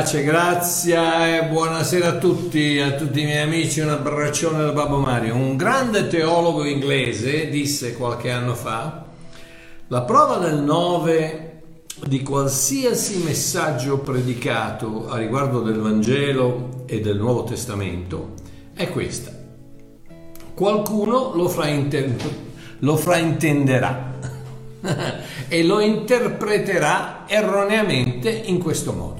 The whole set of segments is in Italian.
Eccoci, pace, grazia e buonasera a tutti, a tutti i miei amici, un abbraccione da Babbo Mario. Un grande teologo inglese disse qualche anno fa, la prova del 9 di qualsiasi messaggio predicato a riguardo del Vangelo e del Nuovo Testamento è questa. Qualcuno lo, frainter- lo fraintenderà e lo interpreterà erroneamente in questo modo.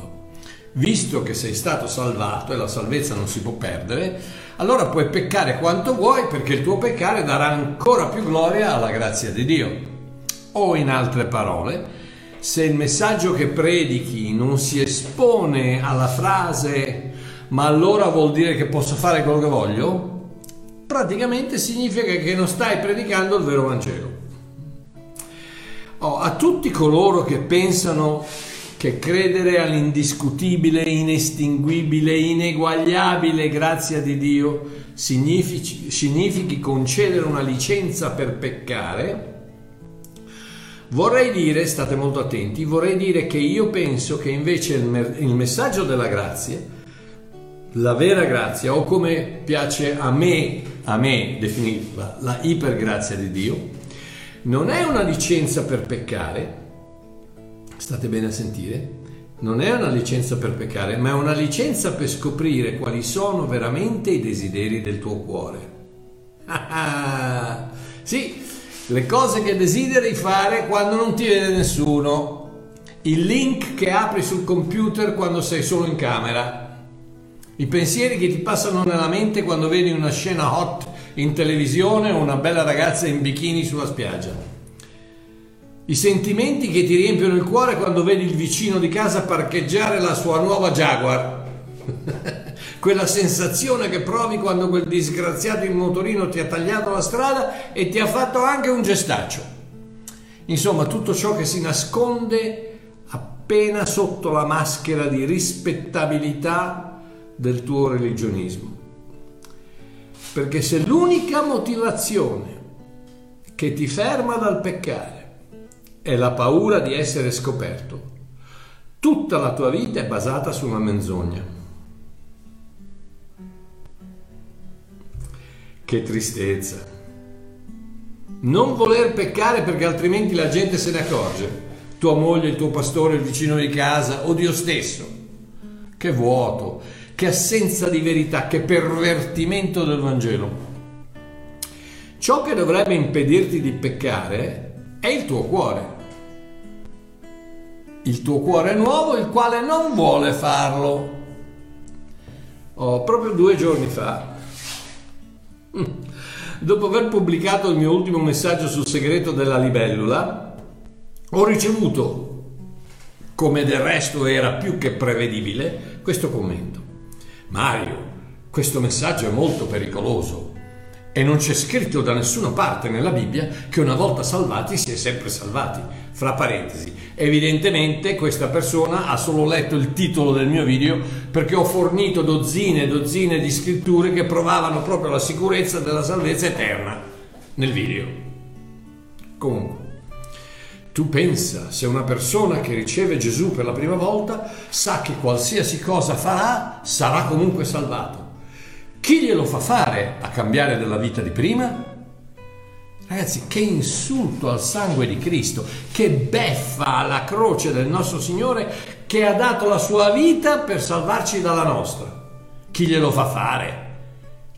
Visto che sei stato salvato e la salvezza non si può perdere, allora puoi peccare quanto vuoi perché il tuo peccare darà ancora più gloria alla grazia di Dio. O in altre parole, se il messaggio che predichi non si espone alla frase ma allora vuol dire che posso fare quello che voglio, praticamente significa che non stai predicando il vero Vangelo. Oh, a tutti coloro che pensano che credere all'indiscutibile, inestinguibile, ineguagliabile grazia di Dio significhi, significhi concedere una licenza per peccare, vorrei dire, state molto attenti, vorrei dire che io penso che invece il, il messaggio della grazia, la vera grazia, o come piace a me, a me definirla, la ipergrazia di Dio, non è una licenza per peccare, state bene a sentire, non è una licenza per peccare, ma è una licenza per scoprire quali sono veramente i desideri del tuo cuore. sì, le cose che desideri fare quando non ti vede nessuno, il link che apri sul computer quando sei solo in camera, i pensieri che ti passano nella mente quando vedi una scena hot in televisione o una bella ragazza in bikini sulla spiaggia. I sentimenti che ti riempiono il cuore quando vedi il vicino di casa parcheggiare la sua nuova Jaguar. Quella sensazione che provi quando quel disgraziato in motorino ti ha tagliato la strada e ti ha fatto anche un gestaccio. Insomma, tutto ciò che si nasconde appena sotto la maschera di rispettabilità del tuo religionismo. Perché se l'unica motivazione che ti ferma dal peccare è la paura di essere scoperto, tutta la tua vita è basata su una menzogna. Che tristezza. Non voler peccare perché altrimenti la gente se ne accorge. Tua moglie, il tuo pastore, il vicino di casa o Dio stesso. Che vuoto che assenza di verità, che pervertimento del Vangelo. Ciò che dovrebbe impedirti di peccare è il tuo cuore. Il tuo cuore nuovo, il quale non vuole farlo. Oh, proprio due giorni fa, dopo aver pubblicato il mio ultimo messaggio sul segreto della libellula, ho ricevuto, come del resto era più che prevedibile, questo commento. Mario, questo messaggio è molto pericoloso e non c'è scritto da nessuna parte nella Bibbia che una volta salvati si è sempre salvati. Fra parentesi, evidentemente questa persona ha solo letto il titolo del mio video perché ho fornito dozzine e dozzine di scritture che provavano proprio la sicurezza della salvezza eterna nel video. Comunque, tu pensa, se una persona che riceve Gesù per la prima volta sa che qualsiasi cosa farà sarà comunque salvato. Chi glielo fa fare a cambiare della vita di prima? Ragazzi, che insulto al sangue di Cristo, che beffa alla croce del nostro Signore che ha dato la sua vita per salvarci dalla nostra. Chi glielo fa fare?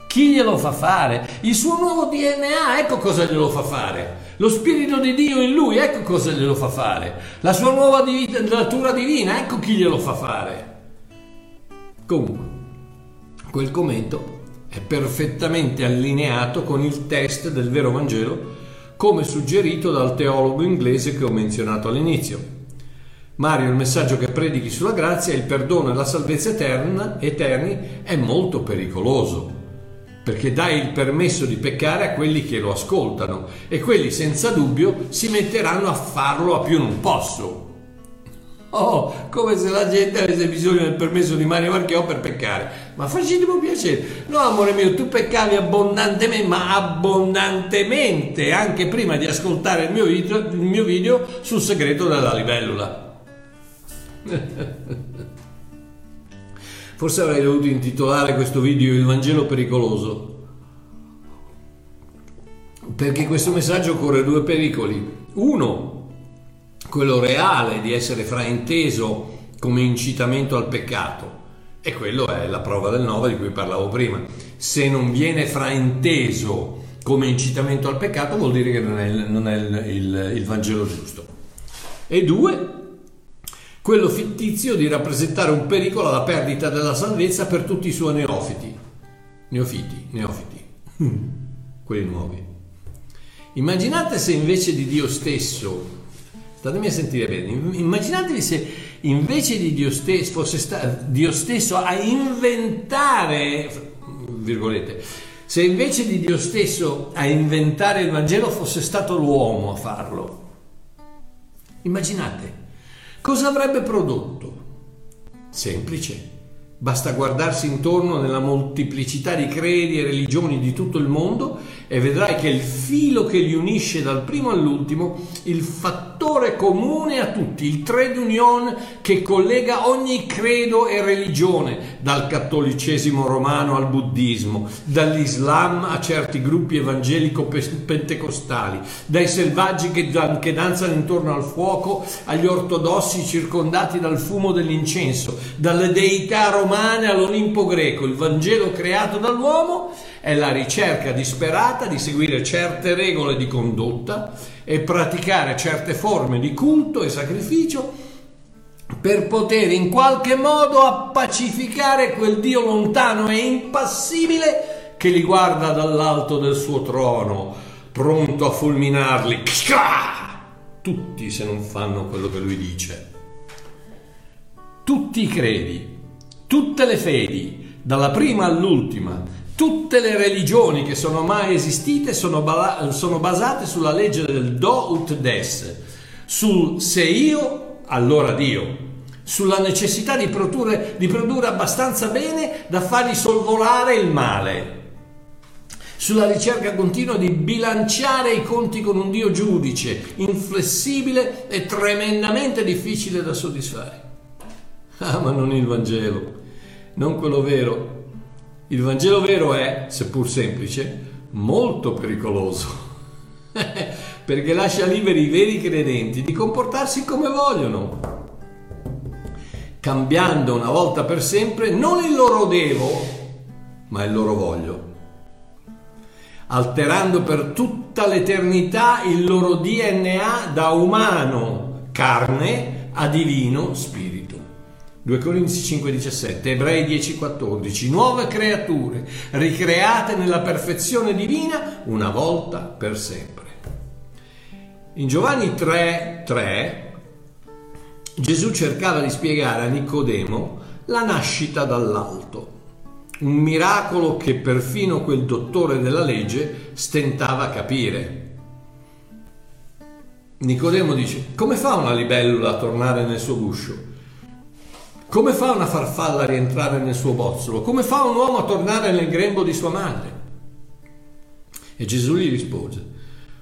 Chi glielo fa fare? Il suo nuovo DNA, ecco cosa glielo fa fare. Lo Spirito di Dio in lui, ecco cosa glielo fa fare. La sua nuova natura divina, ecco chi glielo fa fare. Comunque, quel commento è perfettamente allineato con il test del vero Vangelo come suggerito dal teologo inglese che ho menzionato all'inizio. Mario, il messaggio che predichi sulla grazia, il perdono e la salvezza eterna, eterni è molto pericoloso perché dai il permesso di peccare a quelli che lo ascoltano e quelli senza dubbio si metteranno a farlo a più non posso. Oh, come se la gente avesse bisogno del permesso di Mario Marcheo per peccare. Ma facetemi piacere. No, amore mio, tu peccavi abbondantemente, ma abbondantemente, anche prima di ascoltare il mio video, il mio video sul segreto della libellula. Forse avrei dovuto intitolare questo video Il Vangelo pericoloso. Perché questo messaggio corre due pericoli. Uno, quello reale di essere frainteso come incitamento al peccato. E quello è la prova del 9 di cui parlavo prima. Se non viene frainteso come incitamento al peccato vuol dire che non è, non è il, il, il Vangelo giusto. E due, quello fittizio di rappresentare un pericolo alla perdita della salvezza per tutti i suoi neofiti. Neofiti, neofiti, quelli nuovi. Immaginate se invece di Dio stesso, statemi a sentire bene, immaginatevi se invece di Dio stesso fosse sta, Dio stesso a inventare, virgolette, se invece di Dio stesso a inventare il Vangelo fosse stato l'uomo a farlo. Immaginate, cosa avrebbe prodotto? Semplice Basta guardarsi intorno nella molteplicità di credi e religioni di tutto il mondo e vedrai che il filo che li unisce dal primo all'ultimo, il fattore comune a tutti, il trade union che collega ogni credo e religione, dal cattolicesimo romano al buddismo, dall'islam a certi gruppi evangelico-pentecostali, dai selvaggi che, che danzano intorno al fuoco agli ortodossi circondati dal fumo dell'incenso, dalle deità romane all'Olimpo greco, il Vangelo creato dall'uomo è la ricerca disperata di seguire certe regole di condotta e praticare certe forme di culto e sacrificio per poter in qualche modo appacificare quel Dio lontano e impassibile che li guarda dall'alto del suo trono, pronto a fulminarli. Tutti se non fanno quello che lui dice. Tutti i credi tutte le fedi, dalla prima all'ultima, tutte le religioni che sono mai esistite sono, ba- sono basate sulla legge del do ut des, sul se io, allora Dio, sulla necessità di produrre, di produrre abbastanza bene da fargli sorvolare il male sulla ricerca continua di bilanciare i conti con un Dio giudice, inflessibile e tremendamente difficile da soddisfare. Ah, ma non il Vangelo non quello vero. Il Vangelo vero è, seppur semplice, molto pericoloso, perché lascia liberi i veri credenti di comportarsi come vogliono, cambiando una volta per sempre non il loro devo, ma il loro voglio, alterando per tutta l'eternità il loro DNA da umano, carne, a divino spirito. 2 Corinzi 5:17, Ebrei 10:14, nuove creature, ricreate nella perfezione divina una volta per sempre. In Giovanni 3:3 Gesù cercava di spiegare a Nicodemo la nascita dall'alto, un miracolo che perfino quel dottore della legge stentava a capire. Nicodemo dice: Come fa una libellula a tornare nel suo guscio? Come fa una farfalla a rientrare nel suo bozzolo? Come fa un uomo a tornare nel grembo di sua madre? E Gesù gli rispose,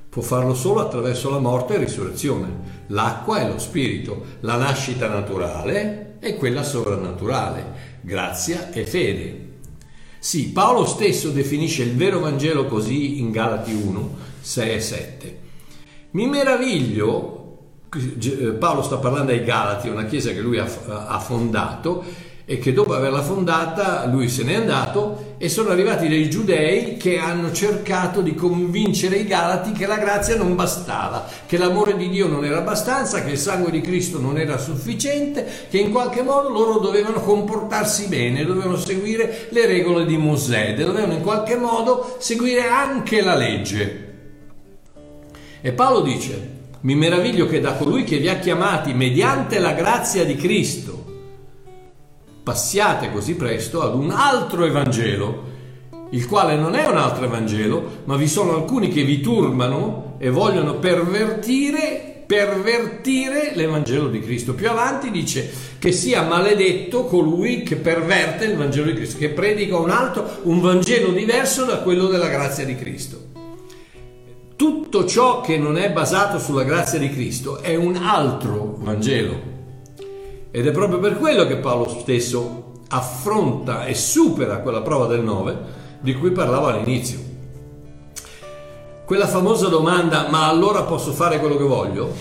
può farlo solo attraverso la morte e risurrezione. L'acqua è lo spirito, la nascita naturale e quella sovrannaturale, grazia e fede. Sì, Paolo stesso definisce il vero Vangelo così in Galati 1, 6 e 7. Mi meraviglio Paolo sta parlando ai Galati, una chiesa che lui ha, ha fondato e che dopo averla fondata lui se n'è andato e sono arrivati dei giudei che hanno cercato di convincere i Galati che la grazia non bastava, che l'amore di Dio non era abbastanza, che il sangue di Cristo non era sufficiente, che in qualche modo loro dovevano comportarsi bene, dovevano seguire le regole di Mosè, dovevano in qualche modo seguire anche la legge. E Paolo dice, mi meraviglio che da colui che vi ha chiamati mediante la grazia di Cristo passiate così presto ad un altro Evangelo, il quale non è un altro Evangelo, ma vi sono alcuni che vi turbano e vogliono pervertire, pervertire l'Evangelo di Cristo. Più avanti dice che sia maledetto colui che perverte il Vangelo di Cristo, che predica un altro, un Vangelo diverso da quello della grazia di Cristo. Tutto ciò che non è basato sulla grazia di Cristo è un altro Vangelo. Ed è proprio per quello che Paolo stesso affronta e supera quella prova del 9 di cui parlavo all'inizio. Quella famosa domanda, ma allora posso fare quello che voglio?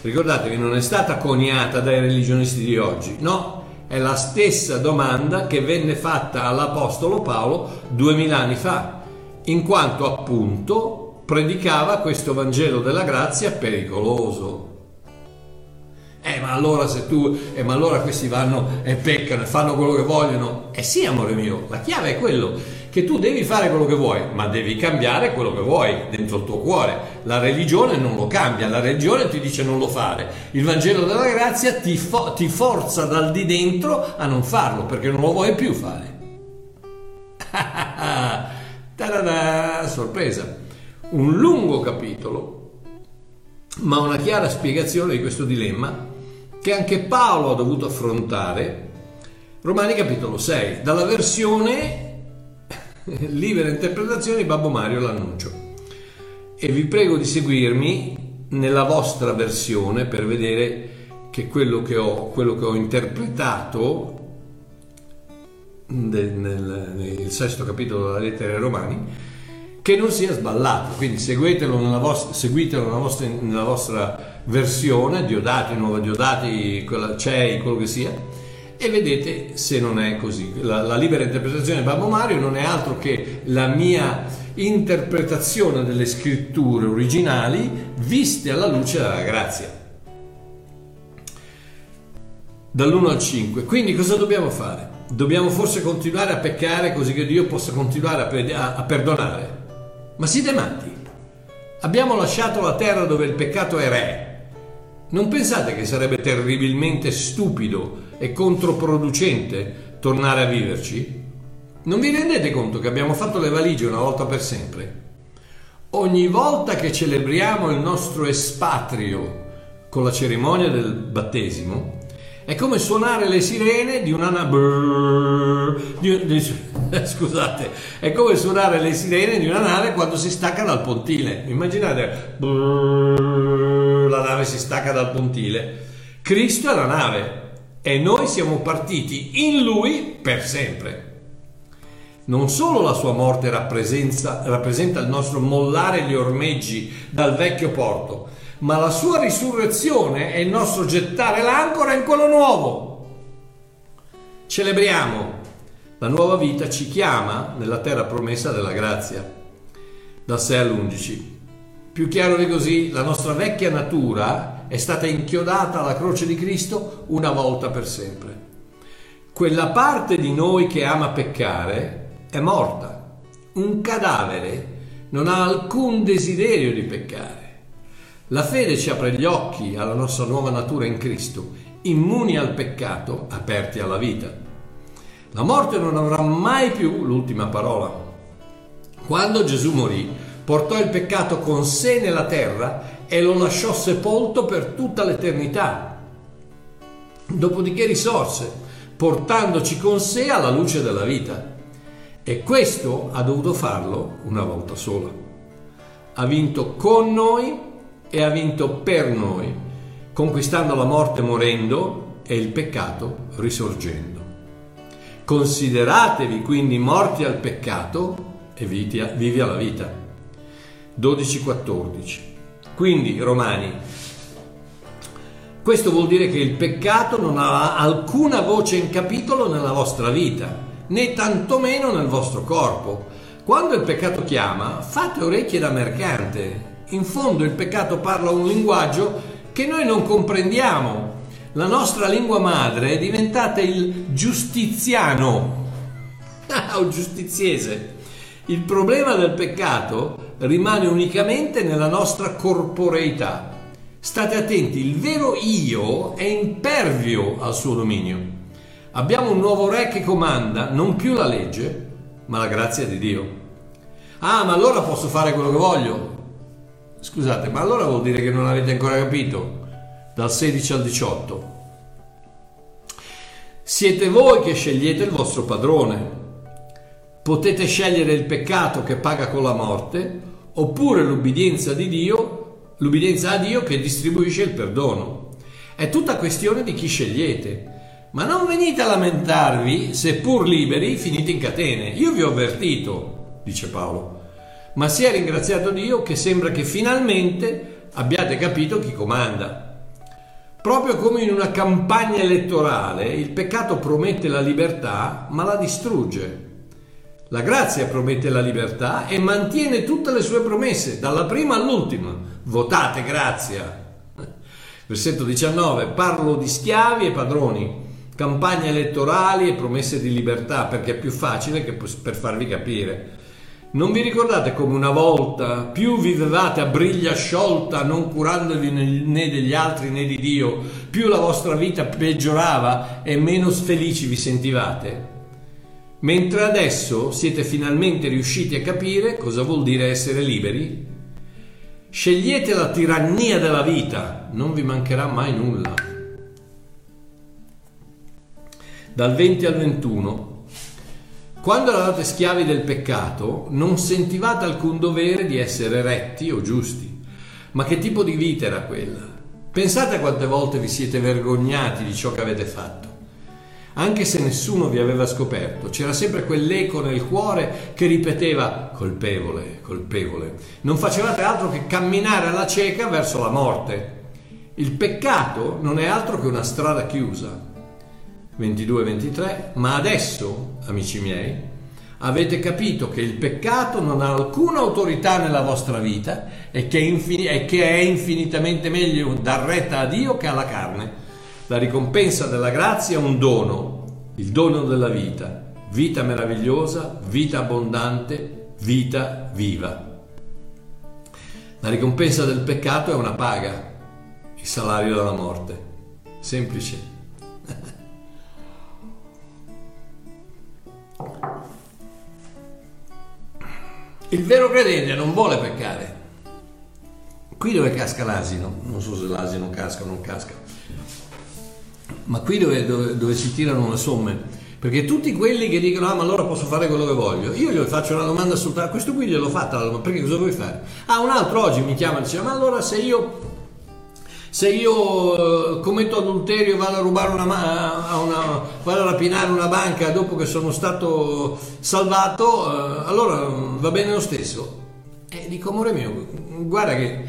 Ricordatevi, non è stata coniata dai religionisti di oggi, no, è la stessa domanda che venne fatta all'Apostolo Paolo duemila anni fa, in quanto appunto predicava questo Vangelo della grazia pericoloso. Eh, ma allora se tu, eh, ma allora questi vanno e peccano e fanno quello che vogliono. Eh sì, amore mio, la chiave è quello che tu devi fare quello che vuoi, ma devi cambiare quello che vuoi dentro il tuo cuore. La religione non lo cambia, la religione ti dice non lo fare. Il Vangelo della grazia ti, fo- ti forza dal di dentro a non farlo perché non lo vuoi più fare. Sorpresa. Un lungo capitolo, ma una chiara spiegazione di questo dilemma che anche Paolo ha dovuto affrontare. Romani capitolo 6, dalla versione libera interpretazione di Babbo Mario l'annuncio. E vi prego di seguirmi nella vostra versione per vedere che quello che ho, quello che ho interpretato nel, nel, nel, sesto capitolo della lettera ai Romani che non sia sballato. Quindi seguitelo nella vostra, seguitelo nella vostra, nella vostra versione, Diodati, Nuova Diodati, quella, CEI, quello che sia e vedete se non è così. La, la, libera interpretazione di Babbo Mario non è altro che la mia interpretazione delle scritture originali viste alla luce della grazia. Dall'1 al 5. Quindi cosa dobbiamo fare? Dobbiamo forse continuare a peccare così che Dio possa continuare a, pe- a, a perdonare? Ma siete matti? Abbiamo lasciato la terra dove il peccato è re. Non pensate che sarebbe terribilmente stupido e controproducente tornare a viverci? Non vi rendete conto che abbiamo fatto le valigie una volta per sempre? Ogni volta che celebriamo il nostro espatrio con la cerimonia del battesimo, è come suonare le sirene di una nave. Di, di, scusate, è come suonare le sirene di una nave quando si stacca dal pontile. Immaginate, la nave si stacca dal pontile. Cristo è la nave, e noi siamo partiti in lui per sempre. Non solo la sua morte rappresenta il nostro mollare gli ormeggi dal vecchio porto, ma la sua risurrezione è il nostro gettare l'ancora in quello nuovo. Celebriamo. La nuova vita ci chiama nella terra promessa della grazia. Dal 6 all'11. Più chiaro di così, la nostra vecchia natura è stata inchiodata alla croce di Cristo una volta per sempre. Quella parte di noi che ama peccare è morta. Un cadavere non ha alcun desiderio di peccare. La fede ci apre gli occhi alla nostra nuova natura in Cristo, immuni al peccato, aperti alla vita. La morte non avrà mai più l'ultima parola. Quando Gesù morì, portò il peccato con sé nella terra e lo lasciò sepolto per tutta l'eternità. Dopodiché risorse, portandoci con sé alla luce della vita. E questo ha dovuto farlo una volta sola. Ha vinto con noi e ha vinto per noi, conquistando la morte morendo e il peccato risorgendo. Consideratevi quindi morti al peccato e vivi alla vita. 12-14. Quindi, Romani, questo vuol dire che il peccato non ha alcuna voce in capitolo nella vostra vita, né tantomeno nel vostro corpo. Quando il peccato chiama, fate orecchie da mercante. In fondo il peccato parla un linguaggio che noi non comprendiamo. La nostra lingua madre è diventata il giustiziano, ah, o giustiziese. Il problema del peccato rimane unicamente nella nostra corporeità. State attenti, il vero io è impervio al suo dominio. Abbiamo un nuovo re che comanda non più la legge, ma la grazia di Dio. Ah, ma allora posso fare quello che voglio? Scusate, ma allora vuol dire che non avete ancora capito? Dal 16 al 18. Siete voi che scegliete il vostro padrone. Potete scegliere il peccato che paga con la morte oppure l'ubbidienza di Dio, l'ubbidienza a Dio che distribuisce il perdono. È tutta questione di chi scegliete. Ma non venite a lamentarvi, seppur liberi, finite in catene. Io vi ho avvertito, dice Paolo, ma sia ringraziato Dio che sembra che finalmente abbiate capito chi comanda. Proprio come in una campagna elettorale, il peccato promette la libertà, ma la distrugge. La grazia promette la libertà e mantiene tutte le sue promesse, dalla prima all'ultima. Votate grazia. Versetto 19, parlo di schiavi e padroni campagne elettorali e promesse di libertà, perché è più facile che per farvi capire. Non vi ricordate come una volta più vivevate a briglia sciolta, non curandovi né degli altri né di Dio, più la vostra vita peggiorava e meno felici vi sentivate? Mentre adesso siete finalmente riusciti a capire cosa vuol dire essere liberi? Scegliete la tirannia della vita, non vi mancherà mai nulla dal 20 al 21. Quando eravate schiavi del peccato, non sentivate alcun dovere di essere retti o giusti. Ma che tipo di vita era quella? Pensate a quante volte vi siete vergognati di ciò che avete fatto. Anche se nessuno vi aveva scoperto, c'era sempre quell'eco nel cuore che ripeteva colpevole, colpevole. Non facevate altro che camminare alla cieca verso la morte. Il peccato non è altro che una strada chiusa, 22-23, ma adesso, amici miei, avete capito che il peccato non ha alcuna autorità nella vostra vita e che, infin- e che è infinitamente meglio dar retta a Dio che alla carne. La ricompensa della grazia è un dono, il dono della vita, vita meravigliosa, vita abbondante, vita viva. La ricompensa del peccato è una paga, il salario della morte. Semplice. Il vero credente non vuole peccare. Qui dove casca l'asino, non so se l'asino casca o non casca, ma qui dove, dove, dove si tirano le somme, perché tutti quelli che dicono ah ma allora posso fare quello che voglio, io gli faccio una domanda soltanto, questo qui gliel'ho fatta, perché cosa vuoi fare? Ah un altro oggi mi chiama e dice ma allora se io se io eh, commetto adulterio vado a rubare una, una, vado a rapinare una banca dopo che sono stato salvato, eh, allora va bene lo stesso. E dico, amore mio, guarda che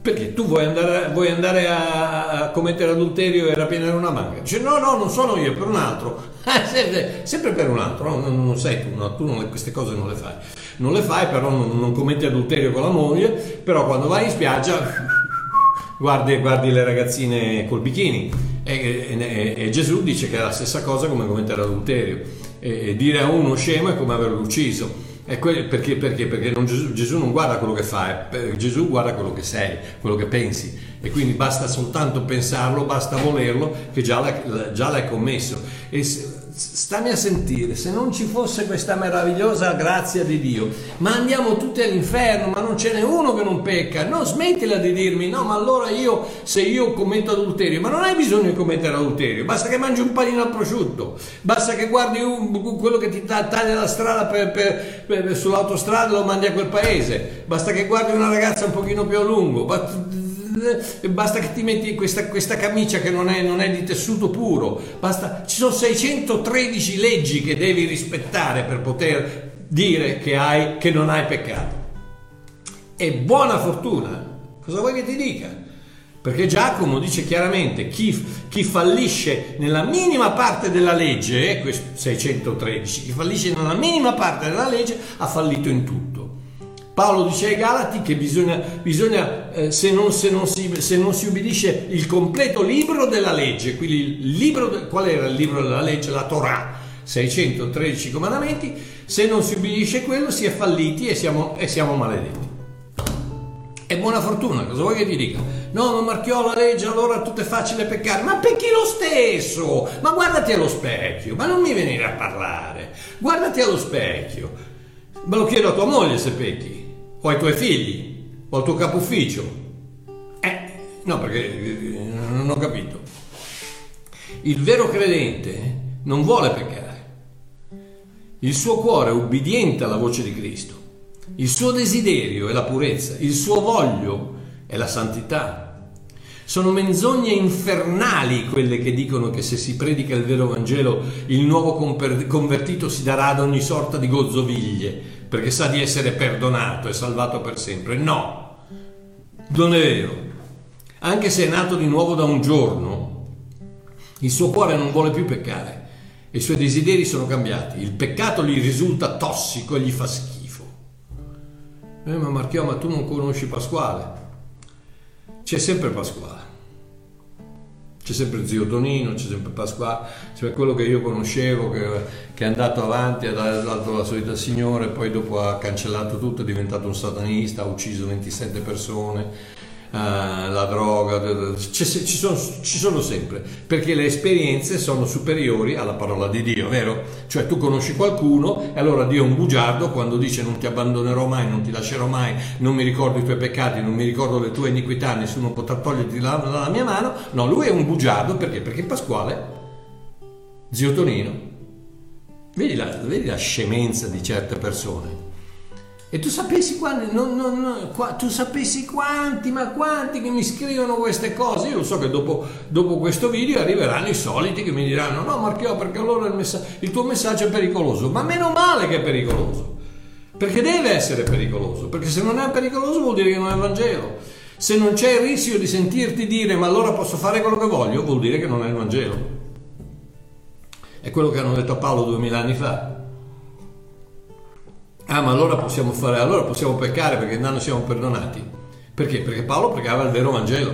perché tu vuoi andare, vuoi andare a, commettere adulterio e rapinare una banca? Dice no, no, non sono io, per un altro. sempre, sempre, per un altro, no? non, non, sei tu, no? tu non, queste cose non le fai. Non le fai, però non, non commetti adulterio con la moglie, però quando vai in spiaggia guardi, guardi le ragazzine col bikini. E, e, e, Gesù dice che è la stessa cosa come commettere adulterio. E, dire a uno scemo è come averlo ucciso. Que- perché, perché? perché non Gesù, Gesù, non guarda quello che fai Gesù guarda quello che sei quello che pensi. E quindi basta soltanto pensarlo basta volerlo che già, l'hai, già l'hai commesso. Se, stammi a sentire, se non ci fosse questa meravigliosa grazia di Dio, ma andiamo tutti all'inferno, ma non ce n'è uno che non pecca, no, smettila di dirmi, no, ma allora io, se io commetto adulterio, ma non hai bisogno di commettere adulterio, basta che mangi un panino al prosciutto, basta che guardi un, quello che ti taglia la strada per, per, per, sull'autostrada e lo mandi a quel paese, basta che guardi una ragazza un pochino più a lungo, basta che ti metti questa, questa camicia che non è, non è, di tessuto puro, basta, ci sono 613 leggi che devi rispettare per poter dire che, hai, che non hai peccato. E buona fortuna, cosa vuoi che ti dica? Perché Giacomo dice chiaramente chi, chi, fallisce nella minima parte della legge, eh, 613, chi fallisce nella minima parte della legge ha fallito in tutto. Paolo dice ai Galati che bisogna, bisogna eh, se, non, se, non si, se, non, si, ubbidisce il completo libro della legge, quindi il libro, qual era il libro della legge? La Torah, 613 comandamenti, se non si ubbidisce quello si è falliti e siamo, e siamo maledetti. È buona fortuna, cosa vuoi che ti dica? No, non marchiò la legge, allora tutto è facile peccare. Ma pecchi lo stesso! Ma guardati allo specchio, ma non mi venire a parlare. Guardati allo specchio. Me lo chiedo a tua moglie se pecchi o ai tuoi figli o al tuo capo ufficio. Eh, no, perché eh, non ho capito. Il vero credente non vuole peccare. Il suo cuore è ubbidiente alla voce di Cristo. Il suo desiderio è la purezza, il suo voglio è la santità. Sono menzogne infernali quelle che dicono che se si predica il vero Vangelo il nuovo convertito si darà ad ogni sorta di gozzoviglie perché sa di essere perdonato e salvato per sempre. No, non è vero. Anche se è nato di nuovo da un giorno, il suo cuore non vuole più peccare i suoi desideri sono cambiati. Il peccato gli risulta tossico e gli fa schifo. Eh, ma Marchio, ma tu non conosci Pasquale? C'è sempre Pasquale. C'è sempre zio Tonino, c'è sempre Pasquale, c'è quello che io conoscevo che, che è andato avanti, ha dato la solita signora e poi dopo ha cancellato tutto, è diventato un satanista, ha ucciso 27 persone la droga, ci sono, ci sono sempre, perché le esperienze sono superiori alla parola di Dio, vero? Cioè tu conosci qualcuno e allora Dio è un bugiardo quando dice non ti abbandonerò mai, non ti lascerò mai, non mi ricordo i tuoi peccati, non mi ricordo le tue iniquità, nessuno potrà toglierti dalla mia mano. No, lui è un bugiardo perché? Perché Pasquale, zio Tonino, vedi la, vedi la scemenza di certe persone e tu sapessi quanti, non, non, non, qua, tu sapessi quanti, ma quanti che mi scrivono queste cose? Io so che dopo, dopo questo video arriveranno i soliti che mi diranno no Marchio perché allora il, messa- il tuo messaggio è pericoloso. Ma meno male che è pericoloso. Perché deve essere pericoloso. Perché se non è pericoloso vuol dire che non è il Vangelo. Se non c'è il rischio di sentirti dire ma allora posso fare quello che voglio, vuol dire che non è il Vangelo. È quello che hanno detto a Paolo duemila anni fa. Ah, ma allora possiamo fare, allora possiamo peccare perché non siamo perdonati. Perché? Perché Paolo pregava il vero Vangelo,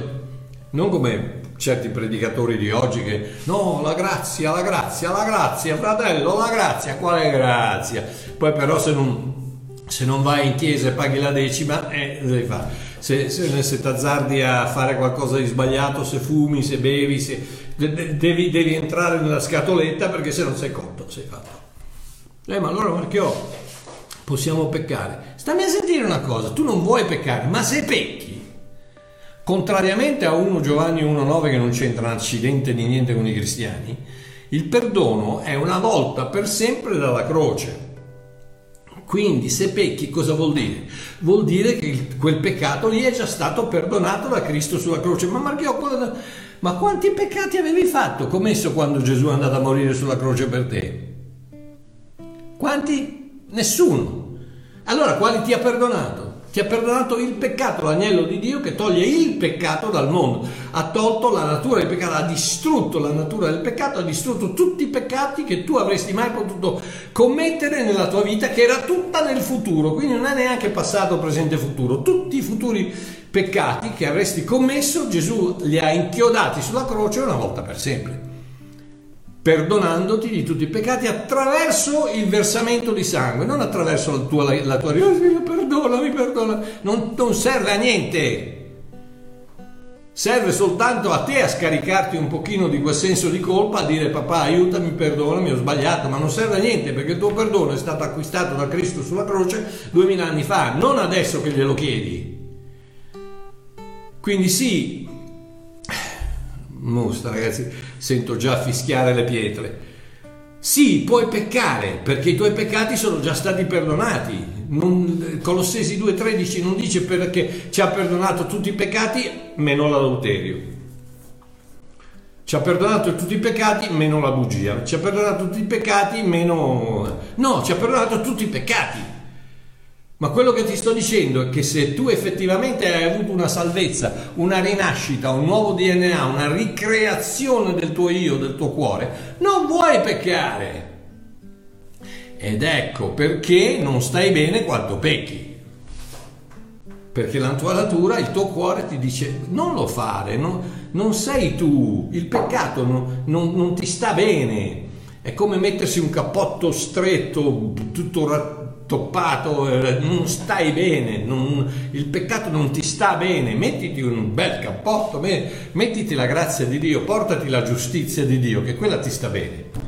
non come certi predicatori di oggi che no, la grazia, la grazia, la grazia, fratello, la grazia, quale grazia? Poi però se non, se non vai in chiesa e paghi la decima, eh, devi fare. Se, se, se ti azzardi a fare qualcosa di sbagliato, se fumi, se bevi, se, devi, devi entrare nella scatoletta perché se non sei cotto, sei fatto. Eh, ma allora Marchio, possiamo peccare. Stammi a sentire una cosa, tu non vuoi peccare, ma se pecchi, contrariamente a 1 Giovanni 1,9 che non c'entra un accidente di niente con i cristiani, il perdono è una volta per sempre dalla croce. Quindi se pecchi cosa vuol dire? Vuol dire che quel peccato lì è già stato perdonato da Cristo sulla croce. Ma Marchio, ma quanti peccati avevi fatto commesso quando Gesù è andato a morire sulla croce per te? Quanti? Nessuno. Allora quali ti ha perdonato? Ti ha perdonato il peccato, l'agnello di Dio che toglie il peccato dal mondo. Ha tolto la natura del peccato, ha distrutto la natura del peccato, ha distrutto tutti i peccati che tu avresti mai potuto commettere nella tua vita, che era tutta nel futuro. Quindi non è neanche passato, presente, futuro. Tutti i futuri peccati che avresti commesso, Gesù li ha inchiodati sulla croce una volta per sempre perdonandoti di tutti i peccati attraverso il versamento di sangue, non attraverso la tua, la tua oh, perdonami, perdona, non, non serve a niente. Serve soltanto a te a scaricarti un pochino di quel senso di colpa, a dire papà aiutami, perdonami, ho sbagliato, ma non serve a niente perché il tuo perdono è stato acquistato da Cristo sulla croce duemila anni fa, non adesso che glielo chiedi. Quindi sì, mostra ragazzi, sento già fischiare le pietre. Sì, puoi peccare perché i tuoi peccati sono già stati perdonati. Non, Colossesi 2,13 non dice perché ci ha perdonato tutti i peccati meno l'adulterio. Ci ha perdonato tutti i peccati meno la bugia. Ci ha perdonato tutti i peccati meno... No, ci ha perdonato tutti i peccati. Ma quello che ti sto dicendo è che se tu effettivamente hai avuto una salvezza, una rinascita, un nuovo DNA, una ricreazione del tuo io, del tuo cuore, non vuoi peccare. Ed ecco perché non stai bene quando pecchi. Perché la tua natura, il tuo cuore ti dice non lo fare, no? non sei tu, il peccato non, non, non ti sta bene. È come mettersi un cappotto stretto, tutto toppato, eh, non stai bene, non, il peccato non ti sta bene, mettiti un bel cappotto, mettiti la grazia di Dio, portati la giustizia di Dio, che quella ti sta bene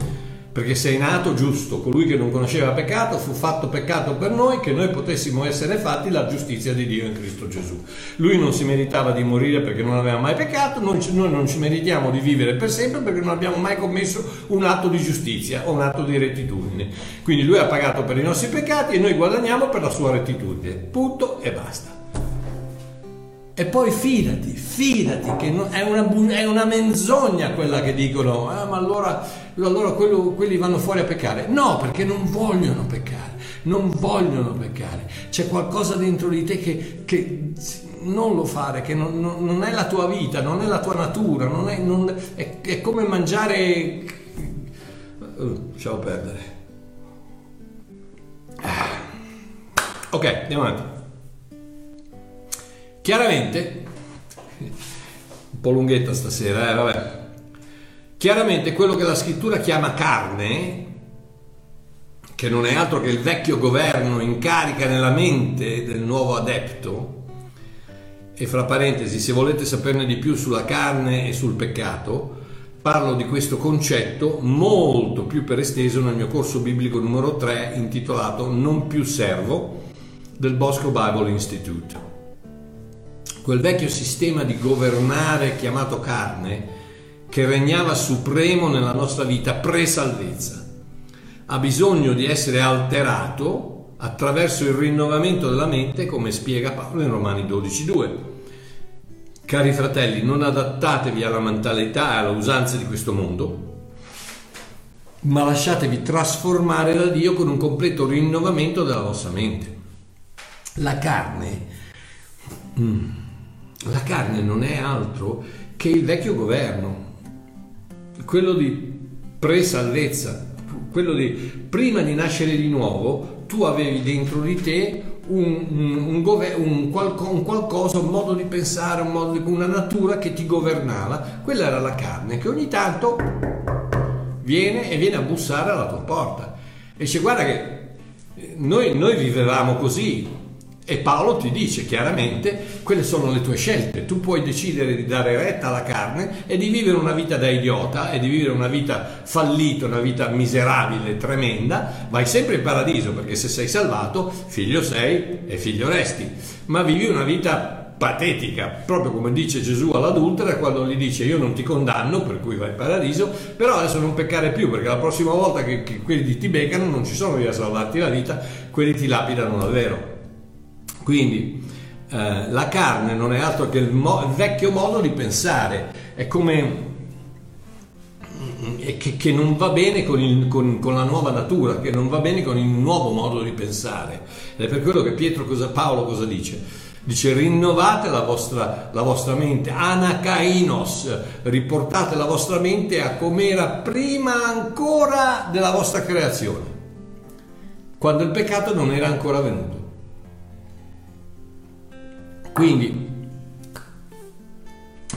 perché sei nato giusto, colui che non conosceva peccato fu fatto peccato per noi che noi potessimo essere fatti la giustizia di Dio in Cristo Gesù. Lui non si meritava di morire perché non aveva mai peccato, noi, non ci meritiamo di vivere per sempre perché non abbiamo mai commesso un atto di giustizia o un atto di rettitudine. Quindi lui ha pagato per i nostri peccati e noi guadagniamo per la sua rettitudine. Punto e basta. E poi fidati, fidati, che è, una, è, una, menzogna quella che dicono, ah, ma allora, allora quello, quelli vanno fuori a peccare. No, perché non vogliono peccare, non vogliono peccare. C'è qualcosa dentro di te che, che non lo fare, che non, non, non, è la tua vita, non è la tua natura, non è, non, è, è come mangiare... Uh, perdere. Ah. Ok, andiamo avanti. Chiaramente, un po' lunghetta stasera, eh, vabbè. Chiaramente quello che la scrittura chiama carne, che non è altro che il vecchio governo in carica nella mente del nuovo adepto, e fra parentesi, se volete saperne di più sulla carne e sul peccato, parlo di questo concetto molto più per esteso nel mio corso biblico numero 3 intitolato Non più servo del Bosco Bible Institute. Quel vecchio sistema di governare chiamato carne che regnava supremo nella nostra vita pre-salvezza. Ha bisogno di essere alterato attraverso il rinnovamento della mente, come spiega Paolo in Romani 12.2. Cari fratelli, non adattatevi alla mentalità e alle usanze di questo mondo, ma lasciatevi trasformare da Dio con un completo rinnovamento della vostra mente. La carne mm, la carne non è altro che il vecchio governo, quello di pre-salvezza, quello di prima di nascere di nuovo, tu avevi dentro di te un, un, un, un, qualco- un qualcosa, un modo di pensare, modo di, una natura che ti governava. Quella era la carne che ogni tanto viene e viene a bussare alla tua porta. E dice guarda che noi, noi vivevamo così, e Paolo ti dice chiaramente quelle sono le tue scelte. Tu puoi decidere di dare retta alla carne e di vivere una vita da idiota e di vivere una vita fallita, una vita miserabile, tremenda. Vai sempre in paradiso perché se sei salvato, figlio sei e figlio resti. Ma vivi una vita patetica, proprio come dice Gesù all'adultera quando gli dice io non ti condanno per cui vai in paradiso, però adesso non peccare più perché la prossima volta che, che quelli ti beccano non ci sono lì a salvarti la vita, quelli ti lapidano davvero. Quindi eh, la carne non è altro che il, mo- il vecchio modo di pensare, è come che, che, non va bene con, il, con, con, la nuova natura, che non va bene con il nuovo modo di pensare. Ed è per quello che Pietro cosa, Paolo cosa dice? Dice rinnovate la vostra, la vostra mente, anakainos, riportate la vostra mente a com'era prima ancora della vostra creazione, quando il peccato non era ancora venuto. Quindi,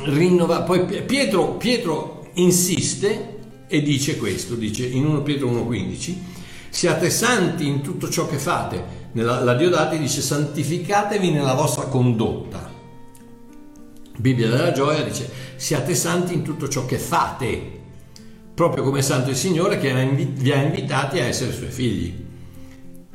rinnova, poi Pietro, Pietro insiste e dice questo, dice in 1 Pietro 1,15, siate santi in tutto ciò che fate. Nella, la Diodati dice santificatevi nella vostra condotta. Bibbia della gioia dice siate santi in tutto ciò che fate, proprio come Santo il Signore che vi ha invitati a essere suoi figli.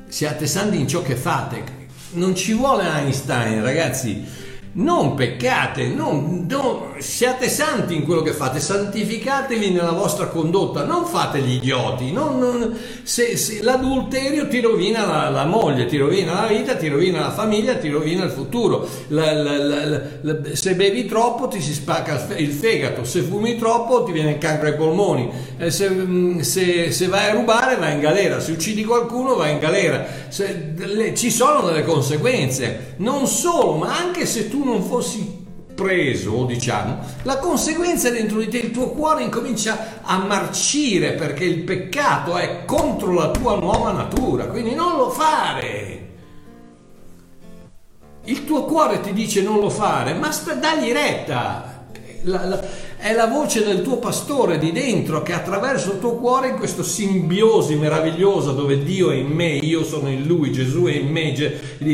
Siate santi in ciò che fate, non ci vuole Einstein, ragazzi. Non peccate, non, non, siate santi in quello che fate, santificatevi nella vostra condotta, non fate gli idioti. Non, non, se, se, l'adulterio ti rovina la, la, moglie, ti rovina la vita, ti rovina la famiglia, ti rovina il futuro. La, la, se bevi troppo ti si spacca il fegato, se fumi troppo ti viene il cancro ai polmoni, eh, se, mm, se, se, vai a rubare vai in galera, se uccidi qualcuno vai in galera. Le, ci sono delle conseguenze, non solo, ma anche se tu non fossi preso, diciamo, la conseguenza dentro di te, il tuo cuore incomincia a marcire perché il peccato è contro la tua nuova natura, quindi non lo fare. Il tuo cuore ti dice non lo fare, ma sta, dagli retta. La, la, è la voce del tuo pastore di dentro che attraverso il tuo cuore in questa simbiosi meravigliosa dove Dio è in me, io sono in lui, Gesù è in me,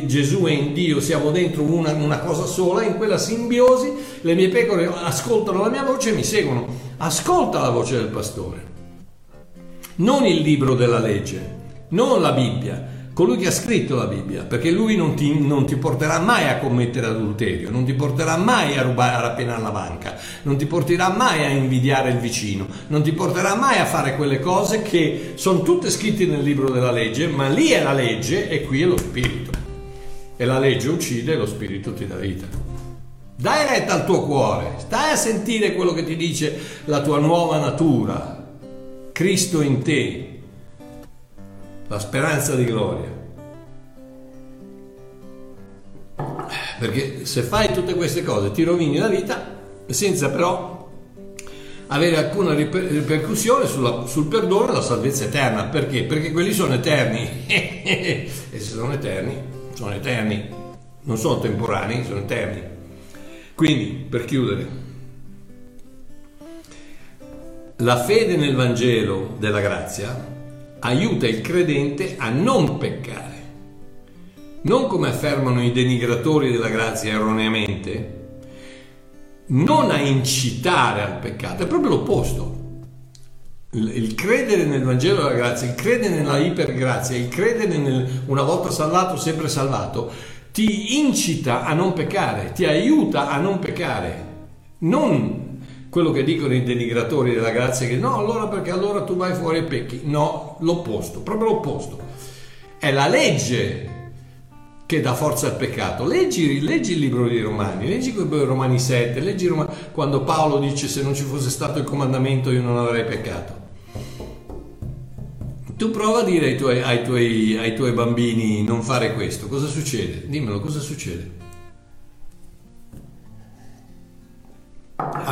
Gesù è in Dio, siamo dentro una, una cosa sola, in quella simbiosi le mie pecore ascoltano la mia voce e mi seguono. Ascolta la voce del pastore, non il libro della legge, non la Bibbia, colui che ha scritto la Bibbia, perché lui non ti, non ti, porterà mai a commettere adulterio, non ti porterà mai a rubare, a rapinare la banca, non ti porterà mai a invidiare il vicino, non ti porterà mai a fare quelle cose che sono tutte scritte nel libro della legge, ma lì è la legge e qui è lo spirito. E la legge uccide e lo spirito ti dà vita. Dai retta al tuo cuore, stai a sentire quello che ti dice la tua nuova natura, Cristo in te, la speranza di gloria. Perché se fai tutte queste cose ti rovini la vita senza però avere alcuna riper- ripercussione sulla, sul perdono e la salvezza eterna. Perché? Perché quelli sono eterni. e se sono eterni, sono eterni, non sono temporanei, sono eterni. Quindi, per chiudere, la fede nel Vangelo della grazia aiuta il credente a non peccare. Non come affermano i denigratori della grazia erroneamente, non a incitare al peccato, è proprio l'opposto. Il credere nel Vangelo della grazia, il credere nella ipergrazia, il credere nel una volta salvato, sempre salvato, ti incita a non peccare, ti aiuta a non peccare. Non quello che dicono i denigratori della grazia, che no, allora perché allora tu vai fuori e pecchi. No, l'opposto, proprio l'opposto. È la legge che dà forza al peccato. Leggi, leggi il libro dei Romani, leggi Romani 7, leggi Romani, quando Paolo dice se non ci fosse stato il comandamento io non avrei peccato. Tu prova a dire ai tuoi, ai, tuoi, ai tuoi bambini non fare questo, cosa succede? Dimmelo, cosa succede?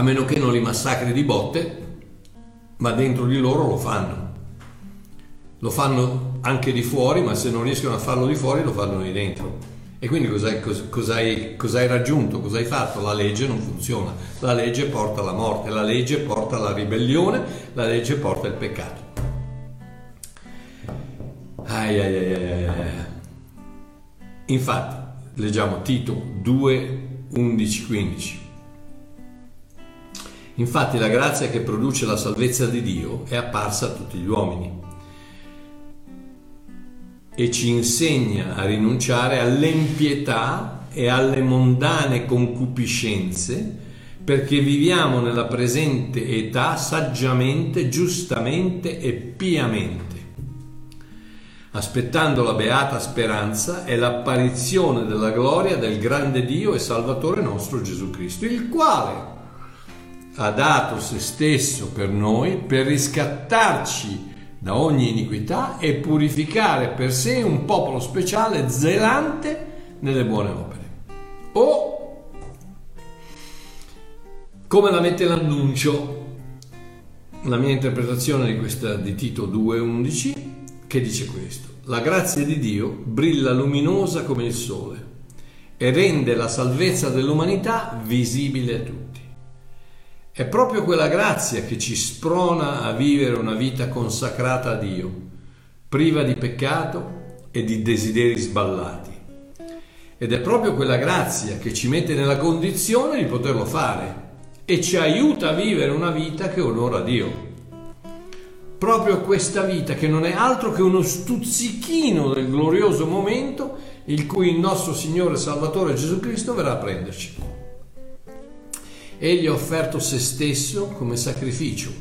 A meno che non li massacri di botte, ma dentro di loro lo fanno. Lo fanno anche di fuori, ma se non riescono a farlo di fuori lo fanno di dentro. E quindi cos'hai, cos'hai, cos'hai raggiunto? Cos'hai fatto? La legge non funziona. La legge porta alla morte, la legge porta alla ribellione, la legge porta al peccato. Ai, ai, ai, Infatti, leggiamo Tito 2, 11, 15. Infatti la grazia che produce la salvezza di Dio è apparsa a tutti gli uomini e ci insegna a rinunciare all'empietà e alle mondane concupiscenze perché viviamo nella presente età saggiamente, giustamente e piamente, aspettando la beata speranza e l'apparizione della gloria del grande Dio e Salvatore nostro Gesù Cristo, il quale ha dato se stesso per noi per riscattarci da ogni iniquità e purificare per sé un popolo speciale zelante nelle buone opere. O come la mette l'annuncio, la mia interpretazione di questa di Tito 2:11 che dice questo: La grazia di Dio brilla luminosa come il sole e rende la salvezza dell'umanità visibile a tutti. È proprio quella grazia che ci sprona a vivere una vita consacrata a Dio, priva di peccato e di desideri sballati. Ed è proprio quella grazia che ci mette nella condizione di poterlo fare e ci aiuta a vivere una vita che onora Dio. Proprio questa vita che non è altro che uno stuzzichino del glorioso momento in cui il nostro Signore Salvatore Gesù Cristo verrà a prenderci. Egli ha offerto se stesso come sacrificio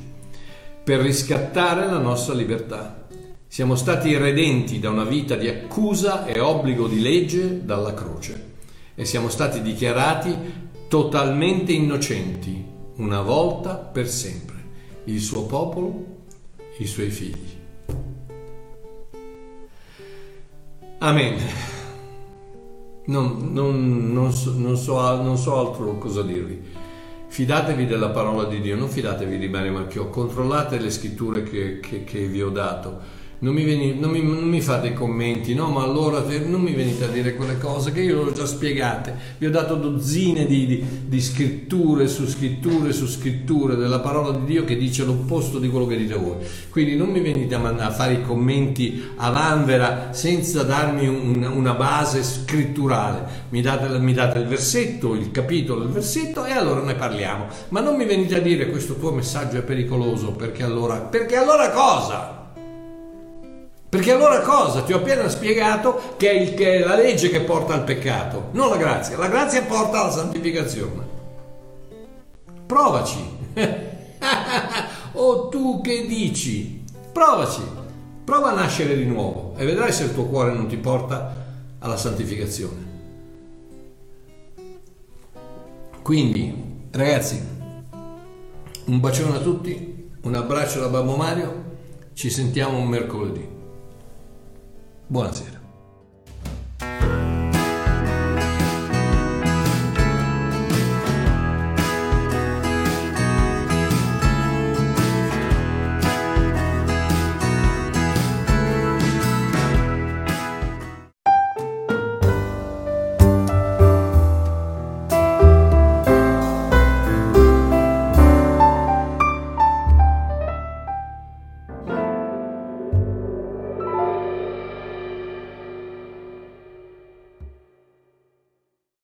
per riscattare la nostra libertà. Siamo stati redenti da una vita di accusa e obbligo di legge dalla croce e siamo stati dichiarati totalmente innocenti, una volta per sempre, il suo popolo, i suoi figli. Amen. Non, non, non, so, non so, so altro cosa dirvi. Fidatevi della parola di Dio, non fidatevi di Mario Marchiò, controllate le scritture che, che, che vi ho dato non mi, veni, non, mi, non mi, fate commenti, no, ma allora non mi venite a dire quelle cose che io le ho già spiegate. Vi ho dato dozzine di, di, di, scritture su scritture su scritture della parola di Dio che dice l'opposto di quello che dite voi. Quindi non mi venite a, a fare i commenti a vanvera senza darmi un, una base scritturale. Mi date, mi date il versetto, il capitolo del versetto e allora ne parliamo. Ma non mi venite a dire questo tuo messaggio è pericoloso perché allora, perché allora cosa? Perché allora cosa? Ti ho appena spiegato che è, il, che è la legge che porta al peccato, non la grazia. La grazia porta alla santificazione. Provaci. o tu che dici? Provaci. Prova a nascere di nuovo e vedrai se il tuo cuore non ti porta alla santificazione. Quindi, ragazzi, un bacione a tutti, un abbraccio da Babbo Mario, ci sentiamo un mercoledì. Buonasera.